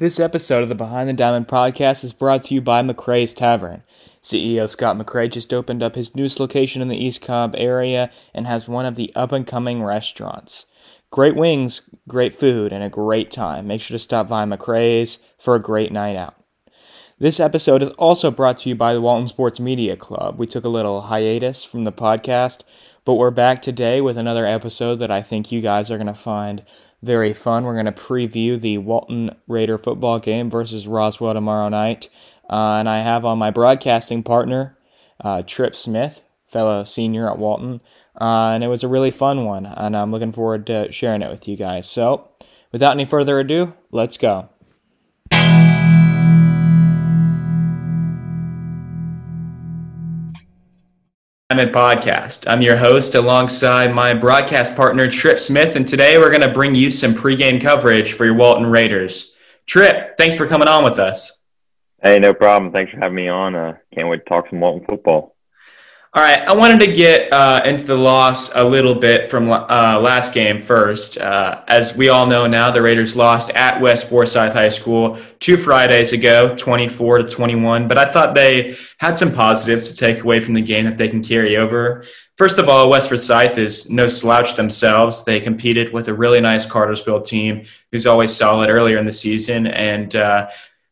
This episode of the Behind the Diamond podcast is brought to you by McRae's Tavern. CEO Scott McRae just opened up his newest location in the East Cobb area and has one of the up and coming restaurants. Great wings, great food, and a great time. Make sure to stop by McRae's for a great night out. This episode is also brought to you by the Walton Sports Media Club. We took a little hiatus from the podcast, but we're back today with another episode that I think you guys are going to find very fun. We're going to preview the Walton Raider football game versus Roswell tomorrow night. Uh, and I have on my broadcasting partner, uh, Trip Smith, fellow senior at Walton. Uh, and it was a really fun one, and I'm looking forward to sharing it with you guys. So, without any further ado, let's go. Diamond Podcast. I'm your host alongside my broadcast partner, Trip Smith, and today we're going to bring you some pregame coverage for your Walton Raiders. Trip, thanks for coming on with us. Hey, no problem. Thanks for having me on. Uh, can't wait to talk some Walton football. All right, I wanted to get uh, into the loss a little bit from uh, last game first. Uh, as we all know now, the Raiders lost at West Forsyth High School two Fridays ago, 24 to 21. But I thought they had some positives to take away from the game that they can carry over. First of all, West Forsyth is no slouch themselves. They competed with a really nice Cartersville team who's always solid earlier in the season, and uh,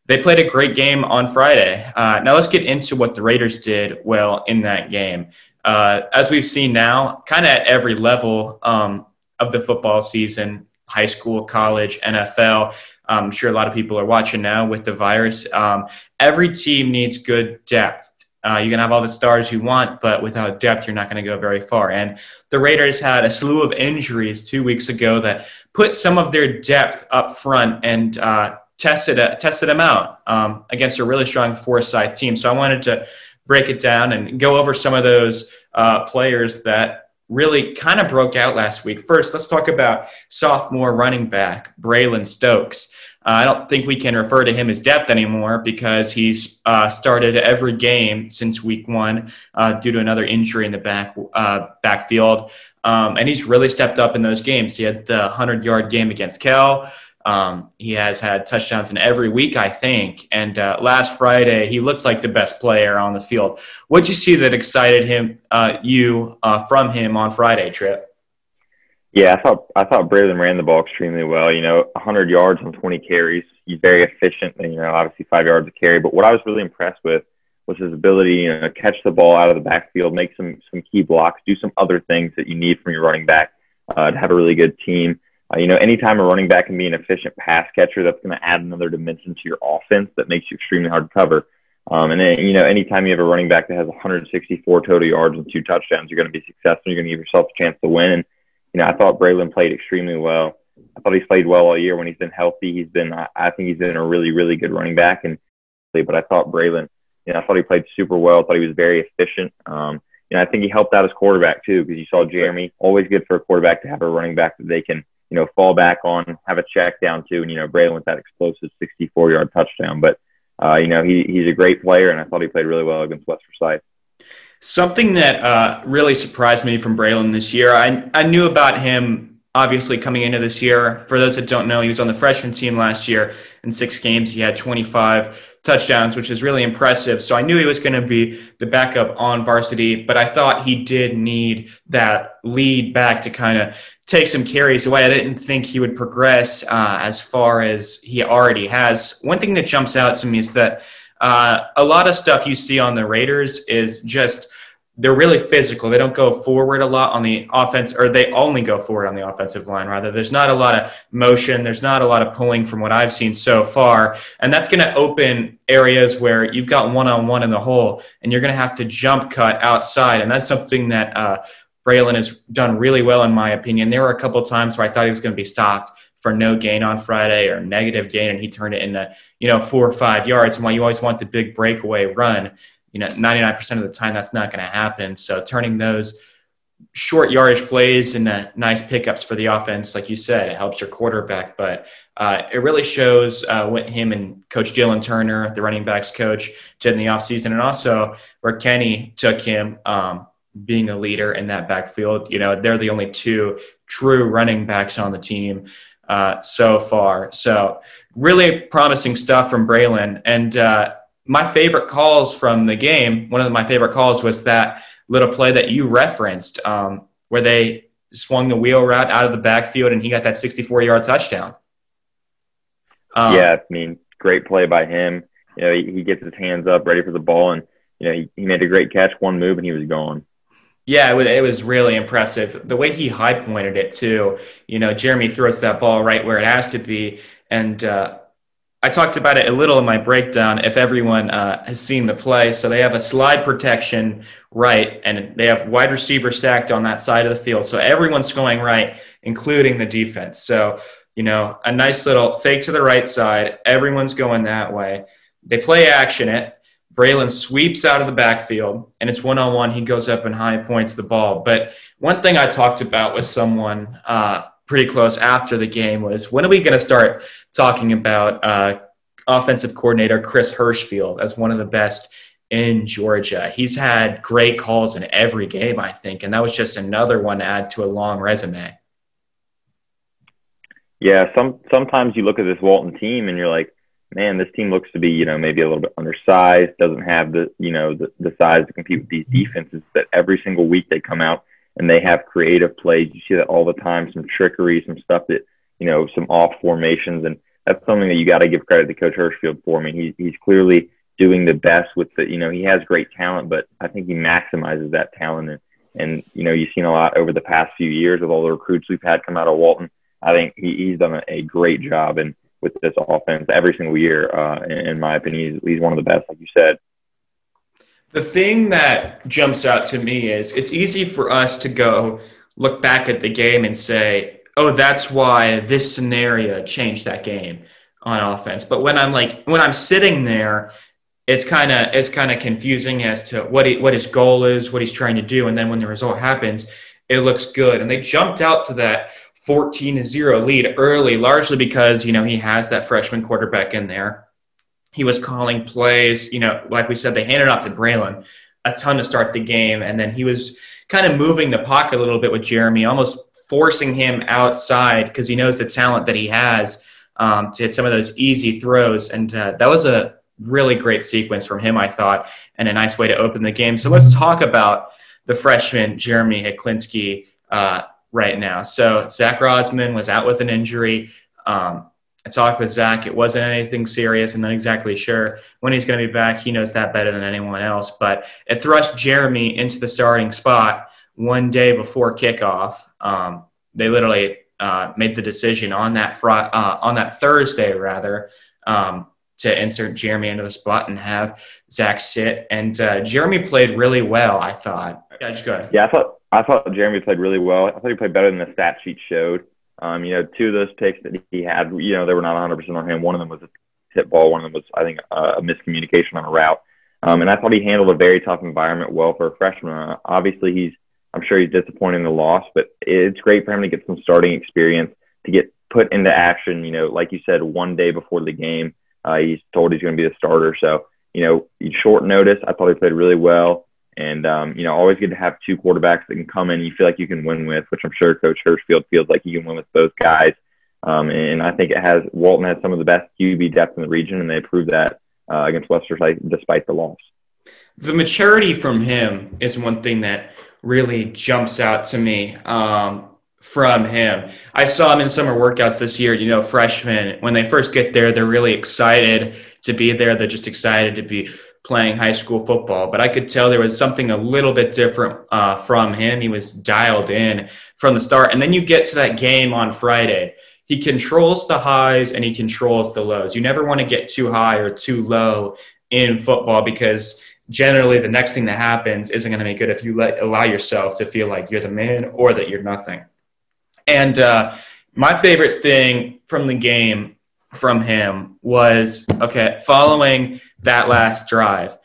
they played a great game on Friday. Uh, now let's get into what the Raiders did well in that game. Uh, as we've seen now, kind of at every level um, of the football season, high school, college, NFL. I'm sure a lot of people are watching now with the virus. Um, every team needs good depth. Uh, you can have all the stars you want, but without depth, you're not going to go very far. And the Raiders had a slew of injuries two weeks ago that put some of their depth up front and uh, tested uh, tested him out um, against a really strong Forsyth team. So I wanted to break it down and go over some of those uh, players that really kind of broke out last week. First, let's talk about sophomore running back Braylon Stokes. Uh, I don't think we can refer to him as depth anymore because he's uh, started every game since week one uh, due to another injury in the back backfield, um, and he's really stepped up in those games. He had the hundred yard game against Cal. Um, he has had touchdowns in every week, I think. And uh, last Friday, he looked like the best player on the field. What did you see that excited him, uh, you uh, from him on Friday, Trip? Yeah, I thought I thought Braylon ran the ball extremely well. You know, 100 yards on 20 carries. He's very efficient. And, you know, obviously five yards a carry. But what I was really impressed with was his ability, you know, catch the ball out of the backfield, make some some key blocks, do some other things that you need from your running back uh, to have a really good team. Uh, you know, anytime a running back can be an efficient pass catcher, that's going to add another dimension to your offense that makes you extremely hard to cover. Um, and then, you know, anytime you have a running back that has 164 total yards and two touchdowns, you're going to be successful. You're going to give yourself a chance to win. And, you know, I thought Braylon played extremely well. I thought he's played well all year when he's been healthy. He's been, I, think he's been a really, really good running back. And, but I thought Braylon, you know, I thought he played super well. I thought he was very efficient. Um, you know, I think he helped out his quarterback too, because you saw Jeremy, always good for a quarterback to have a running back that they can, you know, fall back on, have a check down to, and you know, Braylon with that explosive 64 yard touchdown. But uh, you know, he he's a great player, and I thought he played really well against West Forsyth. Something that uh, really surprised me from Braylon this year, I I knew about him obviously coming into this year. For those that don't know, he was on the freshman team last year. In six games, he had 25 touchdowns, which is really impressive. So I knew he was going to be the backup on varsity, but I thought he did need that lead back to kind of take some carries away. I didn't think he would progress uh, as far as he already has. One thing that jumps out to me is that uh, a lot of stuff you see on the Raiders is just they're really physical. They don't go forward a lot on the offense, or they only go forward on the offensive line. Rather, there's not a lot of motion. There's not a lot of pulling from what I've seen so far, and that's going to open areas where you've got one-on-one in the hole, and you're going to have to jump cut outside, and that's something that uh, Braylon has done really well, in my opinion. There were a couple times where I thought he was going to be stopped for no gain on Friday or negative gain, and he turned it into you know four or five yards. And while you always want the big breakaway run, you know 99% of the time that's not going to happen. So turning those short yardage plays into nice pickups for the offense, like you said, it helps your quarterback. But uh, it really shows uh, what him and Coach Dylan Turner, the running backs coach, did in the offseason, and also where Kenny took him. Um, being a leader in that backfield. You know, they're the only two true running backs on the team. uh, so far. So really promising stuff from Braylon. And uh, my favorite calls from the game, one of my favorite calls was that little play that you referenced, um, where they swung the wheel route out of the backfield and he got that 64 yard touchdown. Um, yeah, I mean, great play by him. You know, he, he, gets his hands up, ready for the ball, and you know he, he made a great catch, one move, and he was gone. Yeah, it was, it was really impressive. The way he high pointed it too. You know, Jeremy throws that ball right where it has to be, and uh, I talked about it a little in my breakdown. If everyone uh, has seen the play, so they have a slide protection right, and they have wide receiver stacked on that side of the field. So everyone's going right, including the defense. So you know, a nice little fake to the right side. Everyone's going that way. They play action it. Braylon sweeps out of the backfield, and it's one on one. He goes up and high points the ball. But one thing I talked about with someone uh, pretty close after the game was when are we going to start talking about uh, offensive coordinator Chris Hirschfield as one of the best in Georgia? He's had great calls in every game, I think, and that was just another one to add to a long resume. Yeah, some sometimes you look at this Walton team and you're like, man, this team looks to be, you know, maybe a little bit undersized, doesn't have the, you know, the, the size to compete with these mm-hmm. defenses. But every single week they come out and they have creative plays. You see that all the time, some trickery, some stuff that, you know, some off formations, and that's something that you got to give credit to Coach Hirschfield for. I mean, he, he's clearly doing the best with the, you know, he has great talent, but I think he maximizes that talent. And, and you know, you've seen a lot over the past few years with all the recruits we've had come out of Walton I think he, he's done a, great job and with this offense every single year. Uh, in, my opinion, he's, he's one of the best, like you said. The thing that jumps out to me is it's easy for us to go look back at the game and say, "Oh, that's why this scenario changed that game on offense." But when I'm like when I'm sitting there it's kind of it's kind of confusing as to what he, what his goal is, what he's trying to do, and then when the result happens, it looks good. And they jumped out to that 14 to 0 lead early, largely because, you know, he has that freshman quarterback in there. He was calling plays, you know, like we said, they handed off to Braylon a ton to start the game. And then he was kind of moving the pocket a little bit with Jeremy, almost forcing him outside because he knows the talent that he has um, to hit some of those easy throws. And uh, that was a really great sequence from him, I thought, and a nice way to open the game. So let's talk about the freshman, Jeremy Hecklinski. Uh, right now. So Zach Rosman was out with an injury. Um, I talked with Zach. It wasn't anything serious. I'm not exactly sure when he's going to be back. He knows that better than anyone else. But it thrust Jeremy into the starting spot one day before kickoff. Um, they literally uh, made the decision on that fr- uh, on that Thursday rather um, to insert Jeremy into the spot and have Zach sit. And uh, Jeremy played really well. I thought. Yeah, just go ahead. Yeah, I thought I thought Jeremy played really well. I thought he played better than the stat sheet showed. Um, you know, two of those picks that he had, you know, they were not 100% on him. One of them was a hit ball. One of them was, I think, a miscommunication on a route. Um, and I thought he handled a very tough environment well for a freshman. Uh, obviously, he's, I'm sure he's disappointed in the loss, but it's great for him to get some starting experience, to get put into action. You know, like you said, one day before the game, uh, he's told he's going to be the starter. So, you know, short notice, I thought he played really well. And um, you know, always good to have two quarterbacks that can come in. You feel like you can win with, which I'm sure Coach Hirschfield feels like he can win with both guys. Um, and I think it has Walton has some of the best QB depth in the region, and they proved that uh, against Western despite the loss. The maturity from him is one thing that really jumps out to me um, from him. I saw him in summer workouts this year. You know, freshmen when they first get there, they're really excited to be there. They're just excited to be playing high school football, but I could tell there was something a little bit different uh, from him. He was dialed in from the start. And then you get to that game on Friday. He controls the highs and he controls the lows. You never want to get too high or too low in football because generally the next thing that happens isn't going to be good if you let allow yourself to feel like you're the man or that you're nothing. And uh, my favorite thing from the game from him was okay, following that last drive,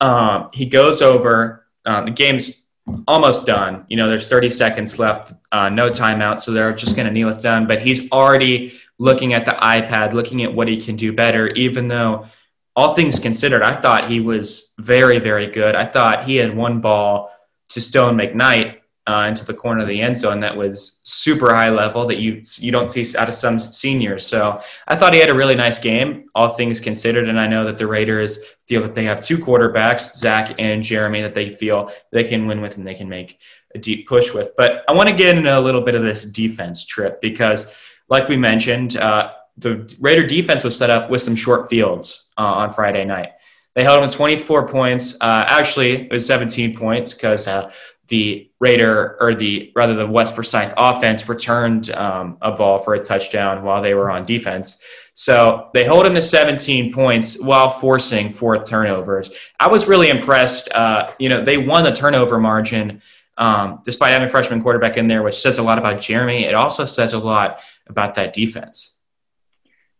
um, he goes over, uh, the game's almost done. You know, there's 30 seconds left, uh, no timeout, so they're just going to kneel it down. But he's already looking at the iPad, looking at what he can do better, even though all things considered, I thought he was very, very good. I thought he had one ball to Stone McKnight uh, into the corner of the end zone that was super high level that you you don't see out of some seniors. So I thought he had a really nice game, all things considered. And I know that the Raiders feel that they have two quarterbacks, Zach and Jeremy, that they feel they can win with and they can make a deep push with. But I want to get into a little bit of this defense trip because, like we mentioned, uh, the Raider defense was set up with some short fields uh, on Friday night. They held them 24 points. Uh, actually, it was 17 points because uh, the Raider or the rather the West Forsyth offense returned um, a ball for a touchdown while they were on defense. So they hold him to 17 points while forcing four turnovers. I was really impressed. Uh, you know, they won the turnover margin um, despite having a freshman quarterback in there, which says a lot about Jeremy. It also says a lot about that defense.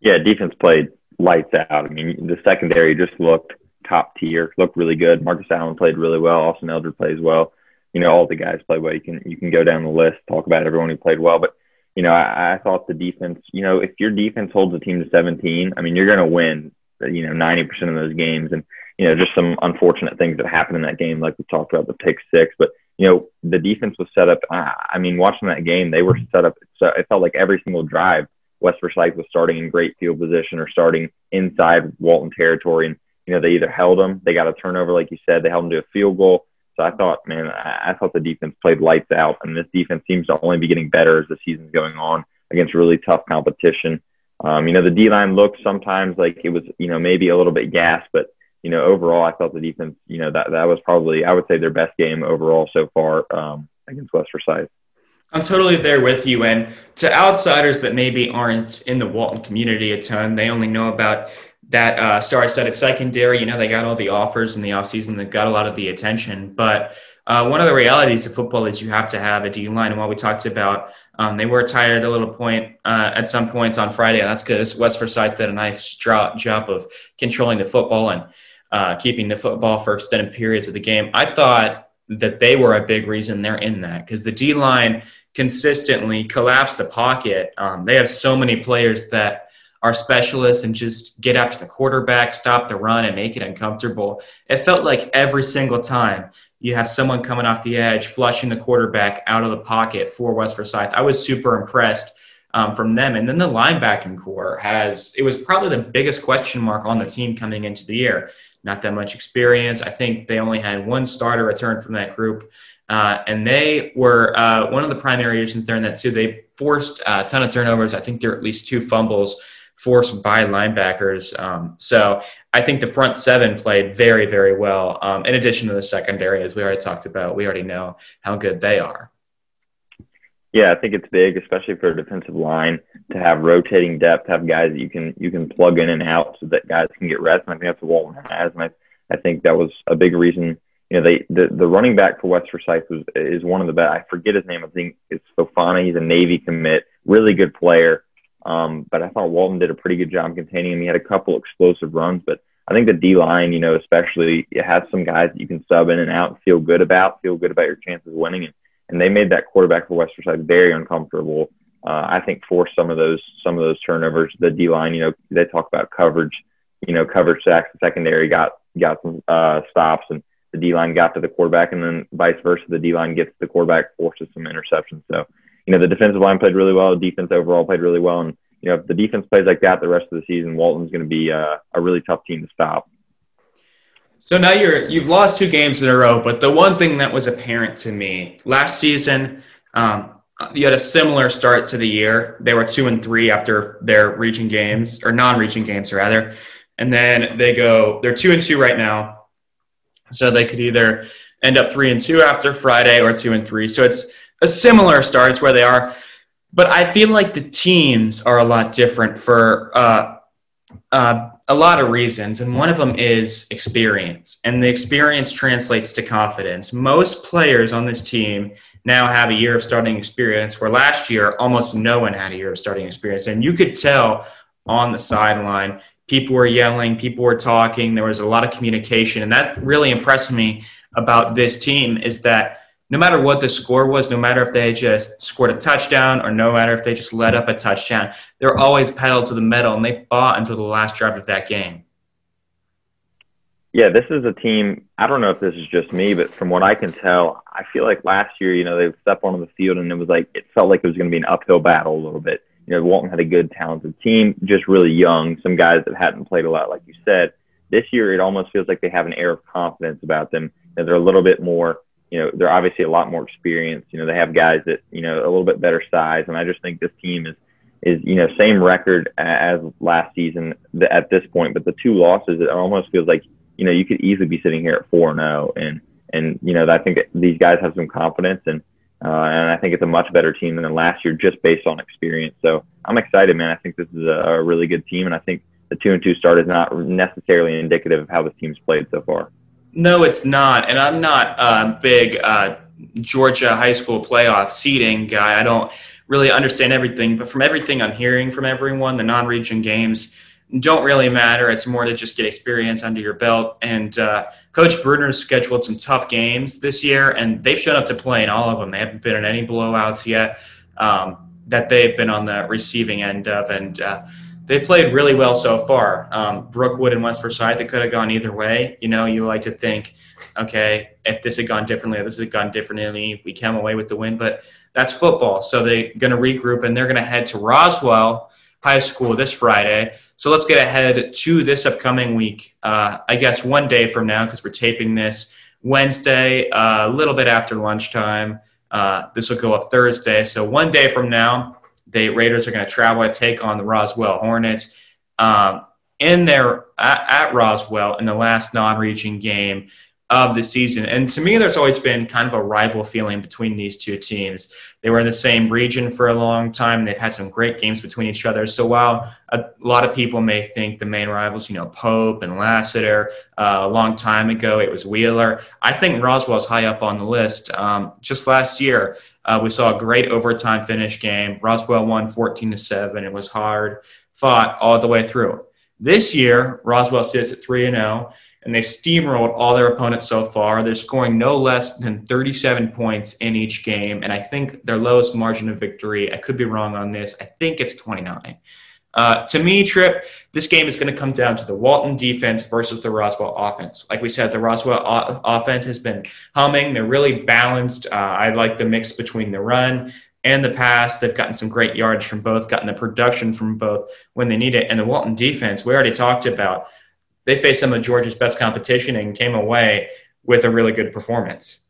Yeah, defense played lights out. I mean, the secondary just looked top tier, looked really good. Marcus Allen played really well. Austin Elder plays well you know, all the guys play well. You can you can go down the list, talk about everyone who played well. But you know, I, I thought the defense. You know, if your defense holds a team to 17, I mean, you're going to win. You know, 90% of those games, and you know, just some unfortunate things that happened in that game, like we talked about the pick six. But you know, the defense was set up. I mean, watching that game, they were set up. So it felt like every single drive, West Forsyth was starting in great field position or starting inside Walton territory, and you know, they either held them, they got a turnover, like you said, they held them to a field goal so I thought, man, I thought the defense played lights out, and this defense seems to only be getting better as the season's going on against really tough competition. Um, you know, the D line looked sometimes like it was, you know, maybe a little bit gas, but you know, overall, I thought the defense, you know, that that was probably, I would say, their best game overall so far um, against West Forsyth. I'm totally there with you. And to outsiders that maybe aren't in the Walton community a ton, they only know about that uh, star-studded secondary. You know, they got all the offers in the offseason that got a lot of the attention. But uh, one of the realities of football is you have to have a D line. And while we talked about um, they were tired a little point uh, at some points on Friday, and that's because West Forsyth did a nice job of controlling the football and uh, keeping the football for extended periods of the game. I thought that they were a big reason they're in that because the D line consistently collapsed the pocket. Um, they have so many players that our specialists and just get after the quarterback, stop the run, and make it uncomfortable. It felt like every single time you have someone coming off the edge, flushing the quarterback out of the pocket for West Forsyth. I was super impressed um, from them. And then the linebacking corps has, it was probably the biggest question mark on the team coming into the year. Not that much experience. I think they only had one starter return from that group. Uh, and they were uh, one of the primary reasons there in that too. They forced a ton of turnovers. I think there are at least two fumbles forced by linebackers. Um, so I think the front seven played very, very well. Um, in addition to the secondary, as we already talked about, we already know how good they are. Yeah, I think it's big, especially for a defensive line, to have rotating depth, have guys that you can you can plug in and out so that guys can get rest. And I think that's what Walton has, and I, I think that was a big reason. You know, they the, the running back for West Forsyth was is one of the best. I forget his name. I think it's Fofana. He's a Navy commit, really good player. Um, but I thought Walton did a pretty good job containing him. He had a couple explosive runs, but I think the D line, you know, especially it has some guys that you can sub in and out feel good about, feel good about your chances of winning. And, and they made that quarterback for West Forsyth very uncomfortable. Uh, I think for some of those some of those turnovers, the D line, you know, they talk about coverage, you know, coverage sacks. The secondary got got some uh, stops, and the D line got to the quarterback, and then vice versa, the D line gets the quarterback, forces some interceptions. So you know, the defensive line played really well. The defense overall played really well. And, you know, if the defense plays like that the rest of the season, Walton's going to be uh, a really tough team to stop. So now you're you've lost two games in a row, but the one thing that was apparent to me last season, um, you had a similar start to the year. They were two and three after their region games or non-region games rather, and then they go they're two and two right now. So they could either end up three and two after Friday or two and three. So it's similar start. It's where they are. But I feel like the teams are a lot different for uh, uh, a lot of reasons. And one of them is experience. And the experience translates to confidence. Most players on this team now have a year of starting experience, where last year almost no one had a year of starting experience. And you could tell on the sideline, people were yelling, people were talking, there was a lot of communication. And that really impressed me about this team is that no matter what the score was, no matter if they just scored a touchdown or no matter if they just let up a touchdown, they're always pedal to the metal and they fought until the last drive of that game. Yeah, this is a team. I don't know if this is just me, but from what I can tell, I feel like last year, you know, they stepped onto the field and it was like it felt like it was going to be an uphill battle a little bit. You know, Walton had a good, talented team, just really young. Some guys that hadn't played a lot, like you said. This year, it almost feels like they have an air of confidence about them. And they're a little bit more, you know, they're obviously a lot more experienced. You know, they have guys that, you know, a little bit better size. And I just think this team is, is, you know, same record as last season at this point. But the two losses, it almost feels like, you know, you could easily be sitting here at 4 0. And, and, you know, I think these guys have some confidence. And, uh, and I think it's a much better team than last year just based on experience. So I'm excited, man. I think this is a, a really good team. And I think the two and two start is not necessarily indicative of how this team's played so far. No, it's not. And I'm not a big uh, Georgia high school playoff seeding guy. I don't really understand everything, but from everything I'm hearing from everyone, the non region games don't really matter. It's more to just get experience under your belt. And uh, Coach Bruner's scheduled some tough games this year, and they've shown up to play in all of them. They haven't been in any blowouts yet um, that they've been on the receiving end of. And uh, they've played really well so far. Um, Brookwood and West Forsyth, it could have gone either way. You know, you like to think, okay, if this had gone differently, if this had gone differently, we came away with the win. But that's football. So they're going to regroup and they're going to head to Roswell High School this Friday. So let's get ahead to this upcoming week. Uh, I guess one day from now, because we're taping this Wednesday, uh, a little bit after lunchtime. Uh, this will go up Thursday. So one day from now, the Raiders are going to travel and take on the Roswell Hornets. Um, in there at, at, Roswell in the last non-region game of the season. And to me, there's always been kind of a rival feeling between these two teams. They were in the same region for a long time. They've had some great games between each other. So while a lot of people may think the main rivals, you know, Pope and Lassiter, uh, a long time ago it was Wheeler, I think Roswell's high up on the list. Um, just last year, uh, we saw a great overtime finish game. Roswell won 14 to 7. It was hard fought all the way through. This year, Roswell sits at 3 and 0, and they've steamrolled all their opponents so far. They're scoring no less than 37 points in each game, and I think their lowest margin of victory, I could be wrong on this, I think it's 29. Uh, to me, Trip, this game is going to come down to the Walton defense versus the Roswell offense. Like we said, the Roswell o- offense has been humming. They're really balanced. Uh, I like the mix between the run and the pass. They've gotten some great yards from both, gotten the production from both when they need it. And the Walton defense, we already talked about, they faced some of Georgia's best competition and came away with a really good performance.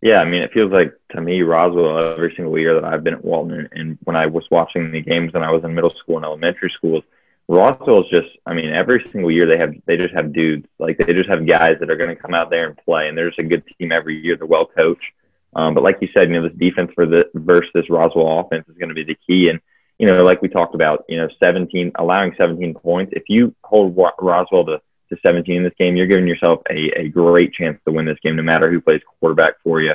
Yeah, I mean, it feels like to me, Roswell, every single year that I've been at Walton, and when I was watching the games when I was in middle school and elementary schools, Roswell is just, I mean, every single year they have, they just have dudes, like they just have guys that are going to come out there and play, and they're just a good team every year. They're well coached. Um, but like you said, you know, this defense for the versus Roswell offense is going to be the key. And, you know, like we talked about, you know, 17, allowing 17 points. If you hold Roswell to to 17 in this game, you're giving yourself a, a great chance to win this game, no matter who plays quarterback for you.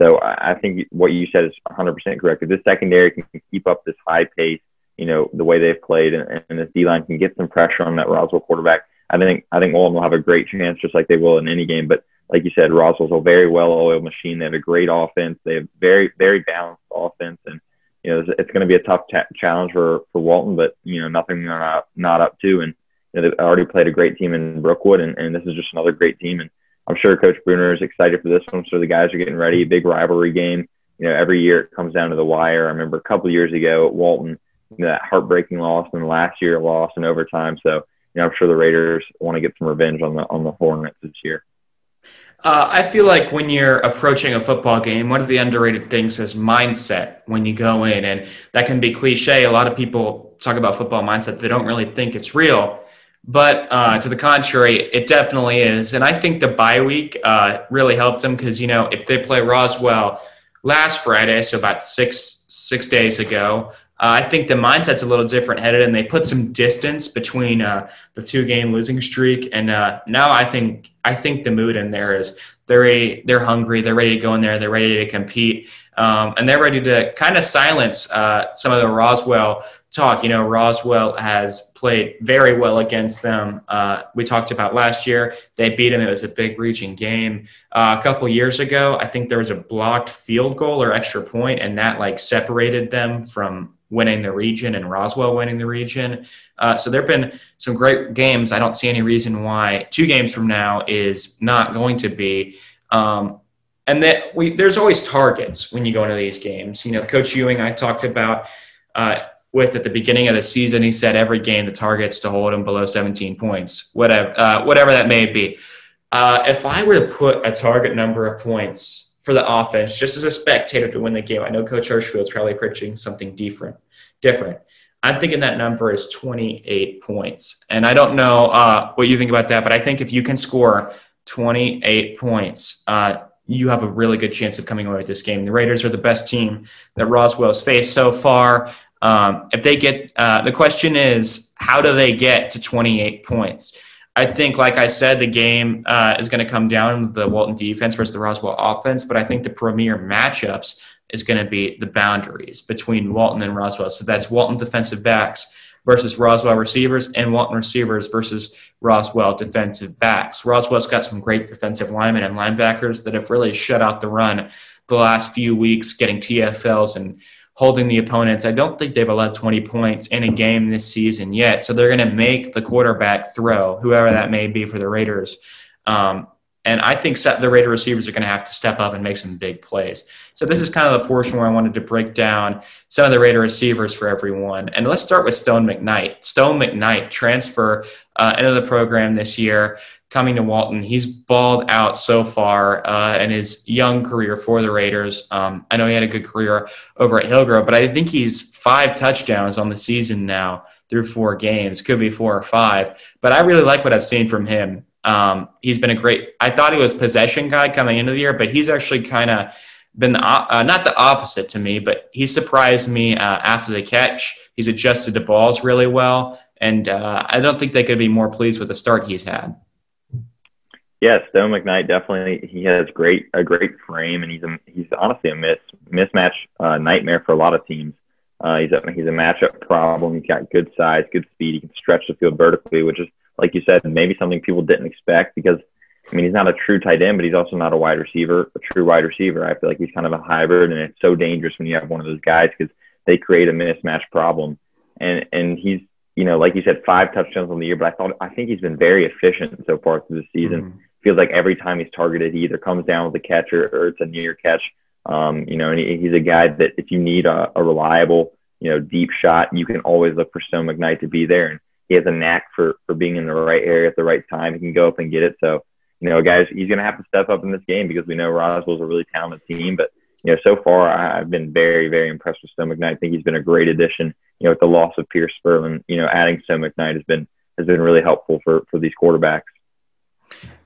So I think what you said is 100% correct. If this secondary can keep up this high pace, you know, the way they've played, and, and this D line can get some pressure on that Roswell quarterback, I think I think Walton will have a great chance, just like they will in any game. But like you said, Roswell's a very well-oiled machine. They have a great offense. They have very very balanced offense, and you know, it's, it's going to be a tough t- challenge for for Walton, but you know, nothing they're not not up to. And you know, they've already played a great team in Brookwood, and, and this is just another great team. And I'm sure Coach Bruner is excited for this one. So the guys are getting ready. Big rivalry game. You know, every year it comes down to the wire. I remember a couple years ago at Walton, that heartbreaking loss, and last year loss in overtime. So you know, I'm sure the Raiders want to get some revenge on the on the Hornets this year. Uh, I feel like when you're approaching a football game, one of the underrated things is mindset when you go in. And that can be cliche. A lot of people talk about football mindset, they don't really think it's real. But uh, to the contrary, it definitely is. And I think the bye week uh, really helped them because, you know, if they play Roswell last Friday, so about six six days ago, uh, I think the mindset's a little different headed, and they put some distance between uh, the two game losing streak. And uh, now I think I think the mood in there is they're they're hungry, they're ready to go in there, they're ready to compete, um, and they're ready to kind of silence uh, some of the Roswell talk. You know, Roswell has played very well against them. Uh, we talked about last year; they beat them. It was a big region game. Uh, a couple years ago, I think there was a blocked field goal or extra point, and that like separated them from winning the region and Roswell winning the region. Uh, so there have been some great games. I don't see any reason why two games from now is not going to be. Um, and that we there's always targets when you go into these games. You know, Coach Ewing, I talked about uh, with at the beginning of the season. He said every game the target's to hold them below 17 points, whatever uh, whatever that may be. Uh, if I were to put a target number of points for the offense, just as a spectator to win the game, I know Coach Hirschfield's probably pitching something different. Different. I'm thinking that number is 28 points, and I don't know uh, what you think about that, but I think if you can score 28 points, uh, you have a really good chance of coming away with this game. The Raiders are the best team that Roswell's faced so far. Um, if they get, uh, the question is, how do they get to 28 points? I think, like I said, the game uh, is going to come down the Walton defense versus the Roswell offense, but I think the premier matchups is going to be the boundaries between Walton and Roswell. So that's Walton defensive backs versus Roswell receivers and Walton receivers versus Roswell defensive backs. Roswell's got some great defensive linemen and linebackers that have really shut out the run the last few weeks, getting TFLs and holding the opponents. I don't think they've allowed 20 points in a game this season yet. So they're going to make the quarterback throw, whoever that may be for the Raiders. Um, and I think the Raider receivers are going to have to step up and make some big plays. So this is kind of the portion where I wanted to break down some of the Raider receivers for everyone. And let's start with Stone McKnight. Stone McKnight transfer uh, into the program this year, coming to Walton. He's balled out so far uh, in his young career for the Raiders. Um, I know he had a good career over at Hillgrove, but I think he's five touchdowns on the season now through four games. Could be four or five. But I really like what I've seen from him. Um, he's been a great. I thought he was possession guy coming into the year, but he's actually kind of been uh, not the opposite to me, but he surprised me uh, after the catch. He's adjusted to balls really well, and uh, I don't think they could be more pleased with the start he's had. Yeah, Stone McKnight definitely he has great a great frame, and he's a, he's honestly a miss mismatch uh, nightmare for a lot of teams. Uh, he's a he's a matchup problem. He's got good size, good speed. He can stretch the field vertically, which is like you said, maybe something people didn't expect because I mean he's not a true tight end, but he's also not a wide receiver, a true wide receiver. I feel like he's kind of a hybrid, and it's so dangerous when you have one of those guys because they create a mismatch problem. And and he's you know like you said, five touchdowns on the year, but I thought I think he's been very efficient so far through the season. Mm-hmm. Feels like every time he's targeted, he either comes down with a catch or, or it's a near catch. Um, you know, and he, he's a guy that if you need a, a reliable, you know, deep shot, you can always look for Stone McKnight to be there. And he has a knack for for being in the right area at the right time. He can go up and get it. So, you know, guys, he's going to have to step up in this game because we know Roswell's a really talented team. But you know, so far I've been very, very impressed with Stone McKnight. I think he's been a great addition. You know, with the loss of Pierce Spurlin, you know, adding Stone McKnight has been has been really helpful for for these quarterbacks.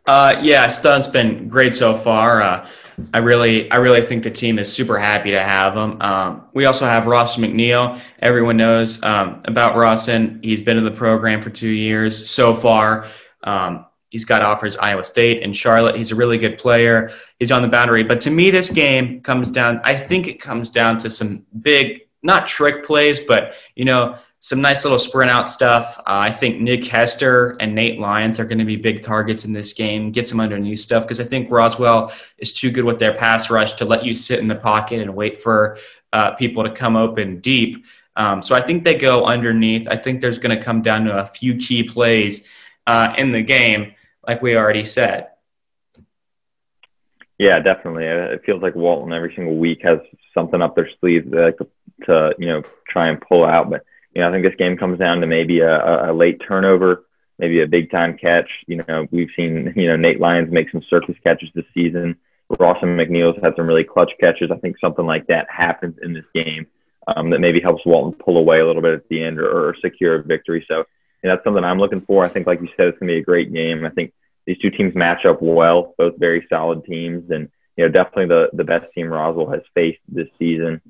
Uh, yeah, Stone's been great so far. Uh, I really, I really think the team is super happy to have him. Um, we also have Ross McNeil. Everyone knows um, about Rawson. He's been in the program for two years so far. Um, he's got offers Iowa State and Charlotte. He's a really good player. He's on the boundary. But to me, this game comes down. I think it comes down to some big, not trick plays, but you know, some nice little sprint out stuff. Uh, I think Nick Hester and Nate Lyons are going to be big targets in this game. Get some underneath stuff because I think Roswell is too good with their pass rush to let you sit in the pocket and wait for uh, people to come open deep. Um, so I think they go underneath. I think there's going to come down to a few key plays uh, in the game, like we already said. Yeah, definitely. It feels like Walton every single week has something up their sleeve to, to you know try and pull out, but you know, I think this game comes down to maybe a, a late turnover, maybe a big time catch. You know, we've seen, you know, Nate Lyons make some circus catches this season. Rawson McNeil's had some really clutch catches. I think something like that happens in this game um, that maybe helps Walton pull away a little bit at the end or, or secure a victory. So know, that's something I'm looking for. I think, like you said, it's going to be a great game. I think these two teams match up well, both very solid teams, and you know, definitely the the best team Roswell has faced this season.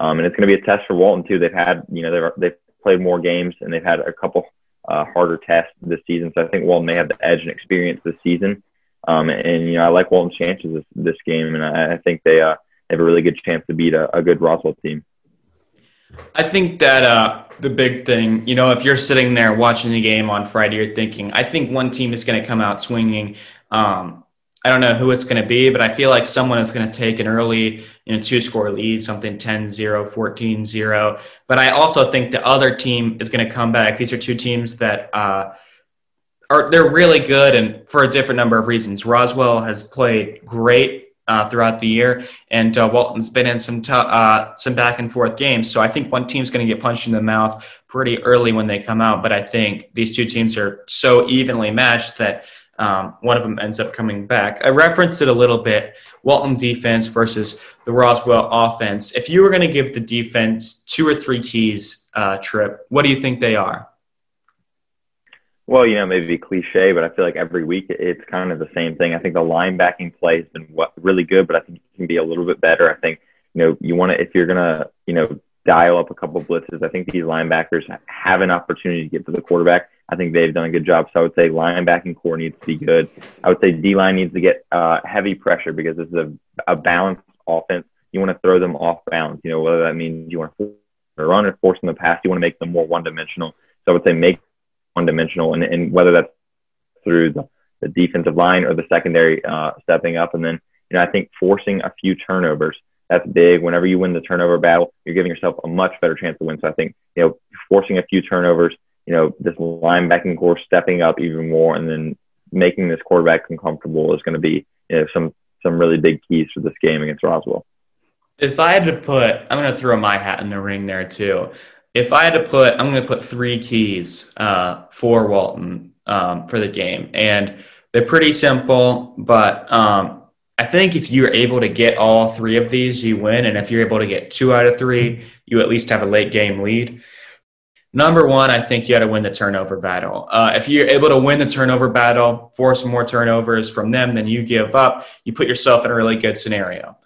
Um, and it's going to be a test for Walton too. They've had, you know, they've they've played more games and they've had a couple uh, harder tests this season. So I think Walton may have the edge and experience this season. Um, and you know, I like Walton's chances this, this game, and I, I think they uh, have a really good chance to beat a, a good Roswell team. I think that uh, the big thing, you know, if you're sitting there watching the game on Friday, you're thinking, I think one team is going to come out swinging. Um, I don't know who it's going to be, but I feel like someone is going to take an early, you know, two score lead, something 10 0, 14 0. But I also think the other team is going to come back. These are two teams that uh, are they're really good and for a different number of reasons. Roswell has played great uh, throughout the year, and uh, Walton's been in some t- uh, some back and forth games. So I think one team's going to get punched in the mouth pretty early when they come out. But I think these two teams are so evenly matched that um, one of them ends up coming back. I referenced it a little bit Walton defense versus the Roswell offense. If you were going to give the defense two or three keys, uh, Trip, what do you think they are? Well, you know, maybe cliche, but I feel like every week it's kind of the same thing. I think the linebacking play has been really good, but I think it can be a little bit better. I think, you know, you want to, if you're going to, you know, dial up a couple blitzes, I think these linebackers have an opportunity to get to the quarterback. I think they've done a good job. So I would say linebacking corps needs to be good. I would say D line needs to get uh, heavy pressure because this is a, a balanced offense. You want to throw them off bounds. You know whether that means you want to run or force them to pass. You want to make them more one dimensional. So I would say make one dimensional, and, and whether that's through the, the defensive line or the secondary uh, stepping up, and then you know I think forcing a few turnovers that's big. Whenever you win the turnover battle, you're giving yourself a much better chance to win. So I think you know forcing a few turnovers you know, this linebacking corps stepping up even more and then making this quarterback uncomfortable is going to be you know, some some really big keys for this game against Roswell. If I had to put, I'm going to throw my hat in the ring there too. If I had to put, I'm going to put three keys uh, for Walton um, for the game, and they're pretty simple. But um, I think if you're able to get all three of these, you win. And if you're able to get two out of three, you at least have a late game lead. Number one, I think you got to win the turnover battle. Uh, if you're able to win the turnover battle, force more turnovers from them than you give up, you put yourself in a really good scenario.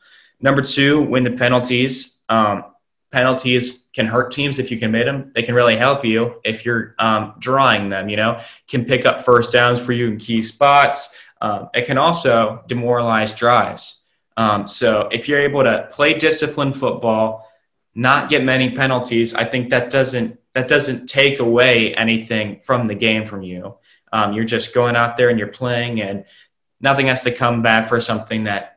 Number two, win the penalties. Um, penalties can hurt teams if you commit them. They can really help you if you're um, drawing them. You know, can pick up first downs for you in key spots. Um, it can also demoralize drives. Um, so if you're able to play disciplined football, not get many penalties, I think that doesn't that doesn't take away anything from the game from you. Um, you're just going out there and you're playing, and nothing has to come back for something that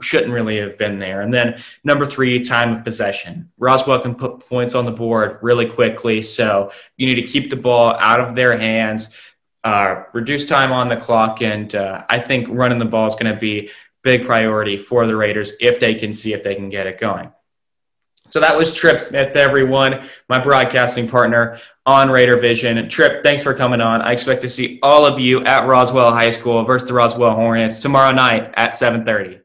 shouldn't really have been there. And then number three, time of possession. Roswell can put points on the board really quickly, so you need to keep the ball out of their hands, uh, reduce time on the clock, and uh, I think running the ball is going to be big priority for the Raiders if they can see if they can get it going. So that was Trip Smith, everyone, my broadcasting partner on Raider Vision. Trip, thanks for coming on. I expect to see all of you at Roswell High School versus the Roswell Hornets tomorrow night at 7:30.